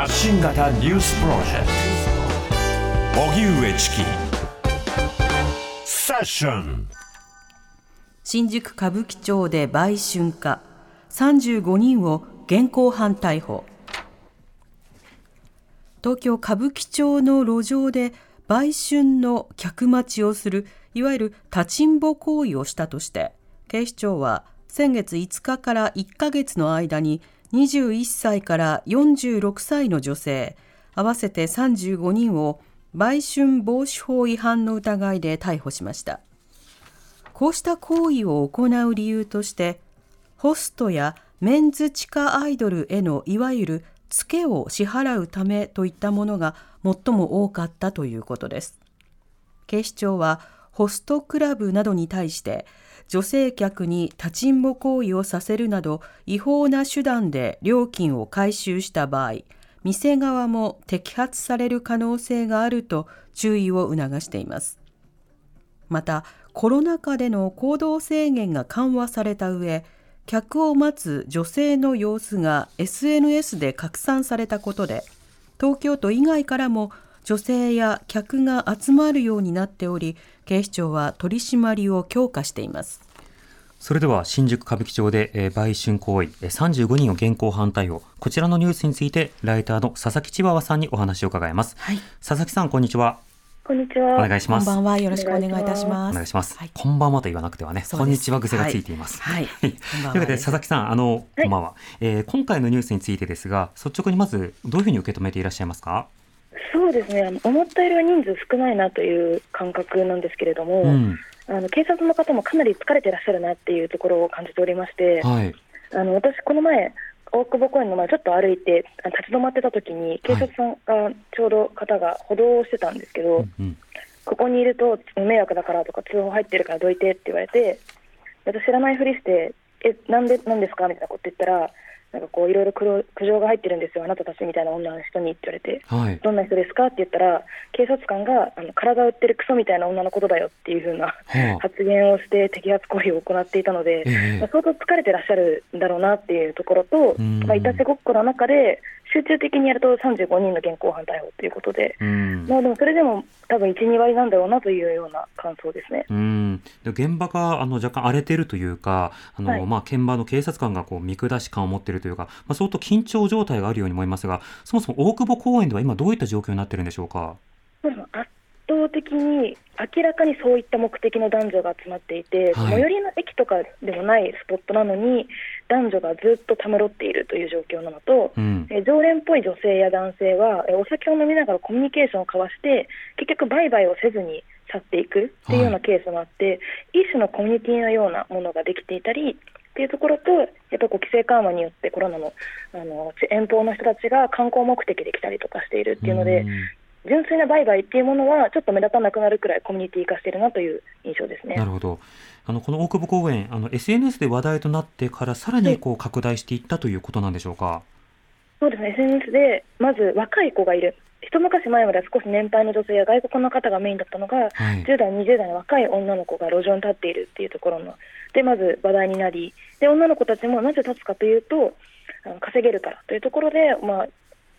発信型ニュースプロジェクト。荻上チキ。セッション。新宿歌舞伎町で売春家。35人を現行犯逮捕。東京歌舞伎町の路上で売春の客待ちをするいわゆる立ちんぼ行為をしたとして警視庁は先月5日から1ヶ月の間に21歳から46歳の女性合わせて35人を売春防止法違反の疑いで逮捕しました。こうした行為を行う理由としてホストやメンズ地下アイドルへのいわゆるツケを支払うためといったものが最も多かったということです。警視庁はホストクラブなどに対して女性客に立ちんぼ行為をさせるなど違法な手段で料金を回収した場合店側も摘発される可能性があると注意を促しています。またコロナ禍での行動制限が緩和された上客を待つ女性の様子が SNS で拡散されたことで東京都以外からも女性や客が集まるようになっており警視庁は取り締まりを強化しています。それでは新宿歌舞伎町で、えー、売春行為、えー、35人を現行犯逮捕こちらのニュースについてライターの佐々木千葉さんにお話を伺います、はい、佐々木さんこんにちはこんにちは。お願いします。こんばんは。よろしくお願いいたします。お願いします。はい、こんばんはと言わなくてはね、こんにちは癖がついています。はい。というわけで佐々木さん、あの、こんばんは、えー。今回のニュースについてですが、率直にまずどういうふうに受け止めていらっしゃいますか？そうですね。あの思ったよりは人数少ないなという感覚なんですけれども、うん、あの警察の方もかなり疲れていらっしゃるなっていうところを感じておりまして、はい、あの私この前大久保公園の前ちょっと歩いて立ち止まってた時に警察さんがちょうど方が歩道をしてたんですけど、はいうんうん、ここにいると迷惑だからとか通報入ってるからどいてって言われて私知らないふりしてえなんでなんですか？みたいなこと言ったらなんかこういろいろ苦情が入ってるんですよ、あなたたちみたいな女の人にって言われて、はい、どんな人ですか？って言ったら、警察官があの体を売ってるクソみたいな女のことだよっていうふうな、発言をして摘発行為を行っていたので、えー、まあ、相当疲れてらっしゃるんだろうなっていうところと、まあ、いたちごっこの中で、集中的にやると35人の現行犯逮捕ということで、まあ、でもそれでも多分1、2割なんだろうなというような感想ですね。うん。で現場があの若干荒れてるというか、あの、はい、まあ、現場の警察官がこう見下し感を持っているというか、まあ、相当緊張状態があるように思いますが、そもそも大久保公園では今、どういった状況になってるんでしょうか？圧倒的に明らかにそういった目的の男女が集まっていて、はい、最寄りの駅とかでもないスポットなのに、男女がずっとたむろっているという状況なのと、うん、え常連っぽい女性や男性は、えお酒を飲みながらコミュニケーションを交わして、結局、売買をせずに去っていくっていうようなケースもあって、はい、一種のコミュニティのようなものができていたり、っていうところと、やっぱり規制緩和によってコロナのあの遠方の人たちが観光目的で来たりとかしているっていうので、純粋な売買っていうものはちょっと目立たなくなるくらいコミュニティ化しているなという印象ですね。なるほど。あのこの大久保公園、あの SNS で話題となってからさらにこう拡大していったということなんでしょうか？そうですね。SNS でまず若い子がいる。一昔前までは少し年配の女性や外国の方がメインだったのが、はい、10代、20代の若い女の子が路上に立っているっていうところのでまず話題になりで女の子たちもなぜ立つかというとあの稼げるからというところで、まあ、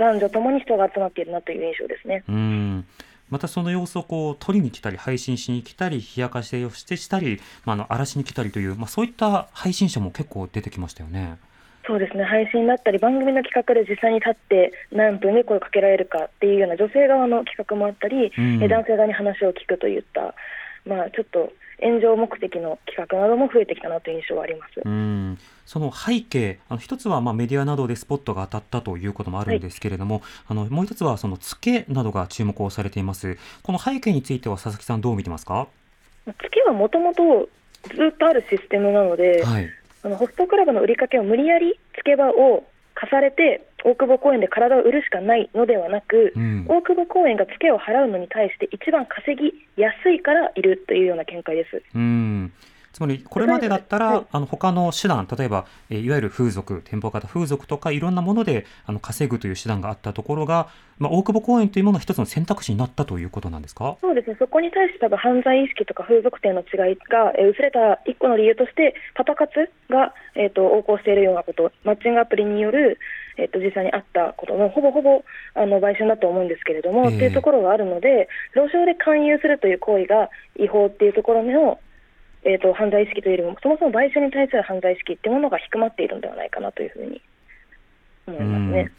男女ともに人が集まっているなという印象ですね。うんまたその様子をこう撮りに来たり配信しに来たり冷やかしをしてしたり、まあ、あの荒らしに来たりという、まあ、そういった配信者も結構出てきましたよね。そうですね配信だったり番組の企画で実際に立って何分で声をかけられるかっていうような女性側の企画もあったり、うん、男性側に話を聞くといった、まあ、ちょっと炎上目的の企画なども増えてきたなという印象はありますうんその背景、あの一つはまあメディアなどでスポットが当たったということもあるんですけれども、はい、あのもう一つはそのツケなどが注目をされています。この背景については佐々木さんどう見てますか？ツケはもともとずっとあるシステムなので、はい、あのホストクラブの売りかけを無理やりつけ場を課されて大久保公園で体を売るしかないのではなく、うん、大久保公園がツケを払うのに対して一番稼ぎやすいからいるというような見解です。うんつまりこれまでだったら、あの他の手段、例えば、えいわゆる風俗、店舗型風俗とかいろんなものであの稼ぐという手段があったところが、まあ、大久保公園というものは一つの選択肢になったということなんですか？そうですね、そこに対して多分犯罪意識とか風俗店の違いが、え薄れた一個の理由として、パパ活が、えーと、横行しているようなこと、マッチングアプリによる、えっと、実際にあったことも、ほぼほぼあの売春だと思うんですけれども、えー、っていうところがあるので、路上で勧誘するという行為が違法っていうところの、えーと、犯罪意識というよりも、そもそも売春に対する犯罪意識っていうものが低まっているのではないかなというふうに思いますね。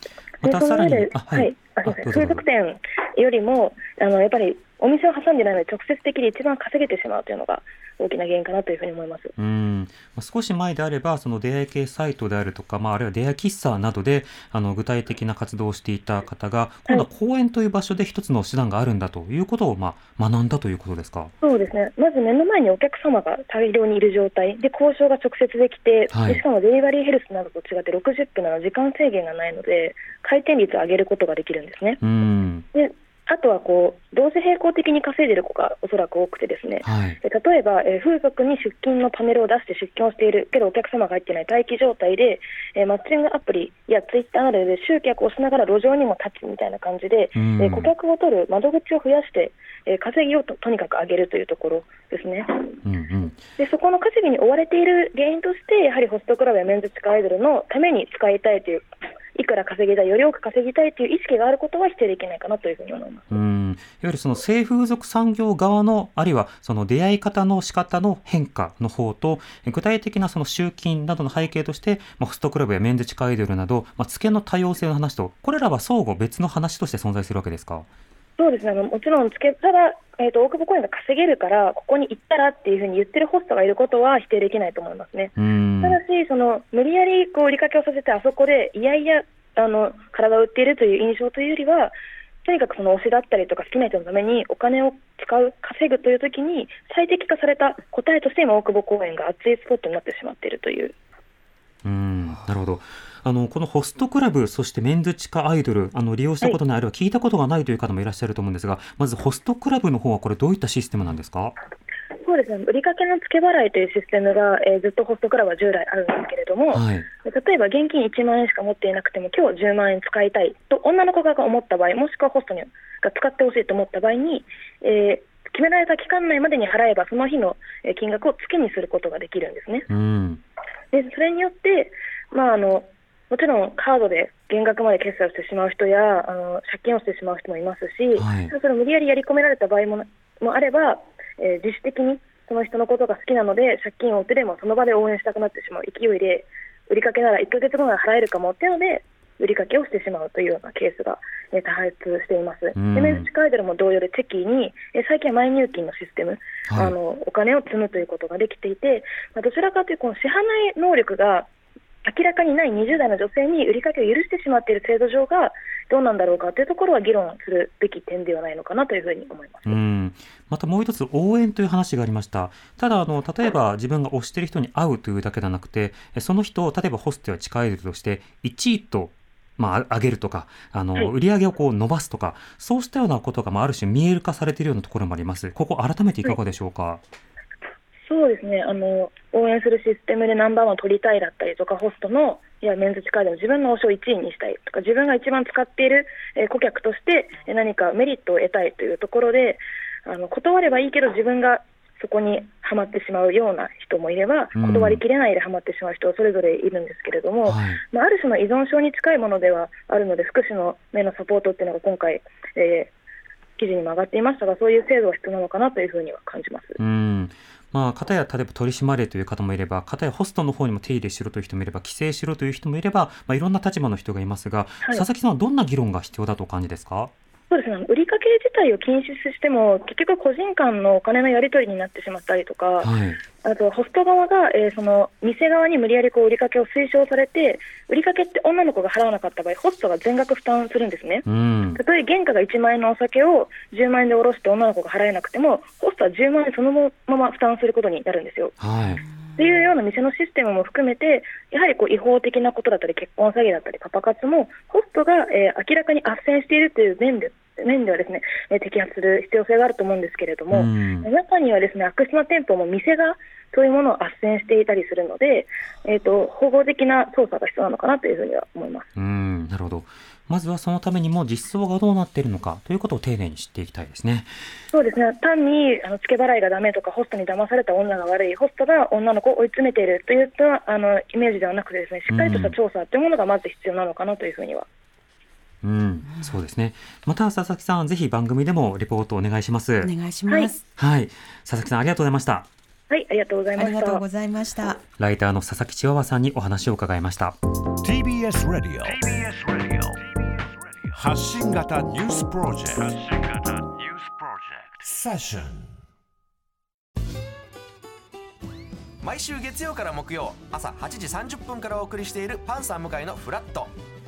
またさらに、はい、はい。風俗店よりも、あの、やっぱりお店を挟んでないので、直接的に一番稼げてしまうというのが大きな原因かなというふうに思います。うん。少し前であれば、その出会い系サイトであるとか、まあ、あるいは出会い喫茶などであの具体的な活動をしていた方が、今度は公園という場所で一つの手段があるんだということを、まあ、学んだということですか？そうですね、まず目の前にお客様が大量にいる状態。で、交渉が直接できて、はい、しかもデリバリーヘルスなどと違って60分なの時間制限がないので、回転率を上げることができるんですね。うん。であとはこう同時並行的に稼いでいる子がおそらく多くてですね、はい、例えば、えー、風俗に出勤のパネルを出して出勤をしているけどお客様が入っていない待機状態で、えー、マッチングアプリやツイッターなどで集客をしながら路上にも立つみたいな感じで、えー、顧客を取る窓口を増やして、えー、稼ぎをととにかく上げるというところですね、うんうん、でそこの稼ぎに追われている原因としてやはりホストクラブやメンズ地下アイドルのために使いたいといういくら稼げたい、より多く稼ぎたいという意識があることは否定できないかなというふうに思いますうんいわゆるその性風俗産業側の、あるいはその出会い方の仕方の変化の方と、具体的なその集金などの背景として、まあ、ホストクラブやメンズ地下アイドルなど、まあ、付けの多様性の話と、これらは相互別の話として存在するわけですか？そうですね、もちろんつけ、ただ、えーと、大久保公園が稼げるから、ここに行ったらっていうふうに言ってるホストがいることは否定できないと思いますね。ただし、その無理やりこう売りかけをさせて、あそこでいやいやあの体を売っているという印象というよりは、とにかくその推しだったりとか好きな人のためにお金を使う、稼ぐというときに最適化された答えとして今、大久保公園が熱いスポットになってしまっているという。うんなるほどあのこのホストクラブ、そしてメンズ地下アイドル、あの利用したことない、あるいは聞いたことがないという方もいらっしゃると思うんですが、まずホストクラブの方は、これ、どういったシステムなんですか？そうですね、売りかけの付け払いというシステムが、えー、ずっとホストクラブは従来あるんですけれども、はい、例えば現金1万円しか持っていなくても、今日10万円使いたいと女の子が思った場合、もしくはホストにが使ってほしいと思った場合に、えー、決められた期間内までに払えば、その日の金額を月にすることができるんですね。うん、でそれによって、まああのもちろんカードで減額まで決済をしてしまう人やあの借金をしてしまう人もいますし、はい、それを無理やりやり込められた場合ももあれば、えー、自主的にその人のことが好きなので借金を負ってでもその場で応援したくなってしまう勢いで売りかけなら1ヶ月後なら払えるかもっていうので売りかけをしてしまうというようなケースが、え多発しています。でメンズ地下アイドルも同様でチェキに、え最近は前入金のシステム、はい、あのお金を積むということができていて、まあ、どちらかというとこの支払い能力が明らかにない20代の女性に売りかけを許してしまっている制度上がどうなんだろうかというところは議論するべき点ではないのかなというふうに思います。うん。またもう一つ、応援という話がありました、ただあの、例えば自分が推している人に会うというだけではなくて、その人を例えばホストや地下アイドルとして1位とまあ、上げるとか、あの、はい、売り上げをこう伸ばすとか、そうしたようなことが、まあ、ある種見える化されているようなところもあります。ここ、改めていかがでしょうか？はいそうですね。あの応援するシステムでナンバーワンを取りたいだったりとかホストのいやメンズ地下でも自分の推しを1位にしたいとか自分が一番使っている、えー、顧客として何かメリットを得たいというところであの断ればいいけど自分がそこにはまってしまうような人もいれば、断りきれないではまってしまう人はそれぞれいるんですけれども、はい、まあ、ある種の依存症に近いものではあるので、福祉の面のサポートっていうのが今回、えー、記事にも上がっていましたが、そういう制度は必要なのかなというふうには感じます。うんまあ、片や例えば取り締まれという方もいれば、片やホストの方にも手入れしろという人もいれば、規制しろという人もいれば、まあ、いろんな立場の人がいますが、はい、佐々木さんはどんな議論が必要だとお感じですか？そうですね、売りかけ自体を禁止しても、結局、個人間のお金のやり取りになってしまったりとか、はい、あとホスト側が、えー、その店側に無理やりこう売りかけを推奨されて、売りかけって女の子が払わなかった場合、ホストが全額負担するんですね。うん、たとえ原価が1万円のお酒を10万円で卸して女の子が払えなくても、ホストは10万円そのまま負担することになるんですよ。はいっていうような店のシステムも含めて、やはりこう違法的なことだったり、結婚詐欺だったり、パパ活も、ホストが、えー、明らかに斡旋しているという面で面ではですね、え摘発する必要性があると思うんですけれども、中にはですね悪質な店舗も店がそういうものを斡旋していたりするので、えーと、保護的な捜査が必要なのかなというふうには思います。うんなるほどまずはそのためにも実相がどうなっているのかということを丁寧に知っていきたいですね。そうですね単にあの付け払いがダメとかホストに騙された女が悪いホストが女の子を追い詰めているといったあのイメージではなくてですねしっかりとした調査というものがまず必要なのかなというふうには。うん、そうですね。また佐々木さん、ぜひ番組でもレポートお願いします。お願いします。はい、佐々木さんありがとうございました。はい、ありがとうございました。ありがとうございました。ライターの佐々木千和さんにお話を伺いました。TBS ラディオ。TBS ラディオ。発信型ニュースプロジェクト。発信型ニュースプロジェクト。セッション。毎週月曜から木曜朝8時30分からお送りしているパンサー向井のフラット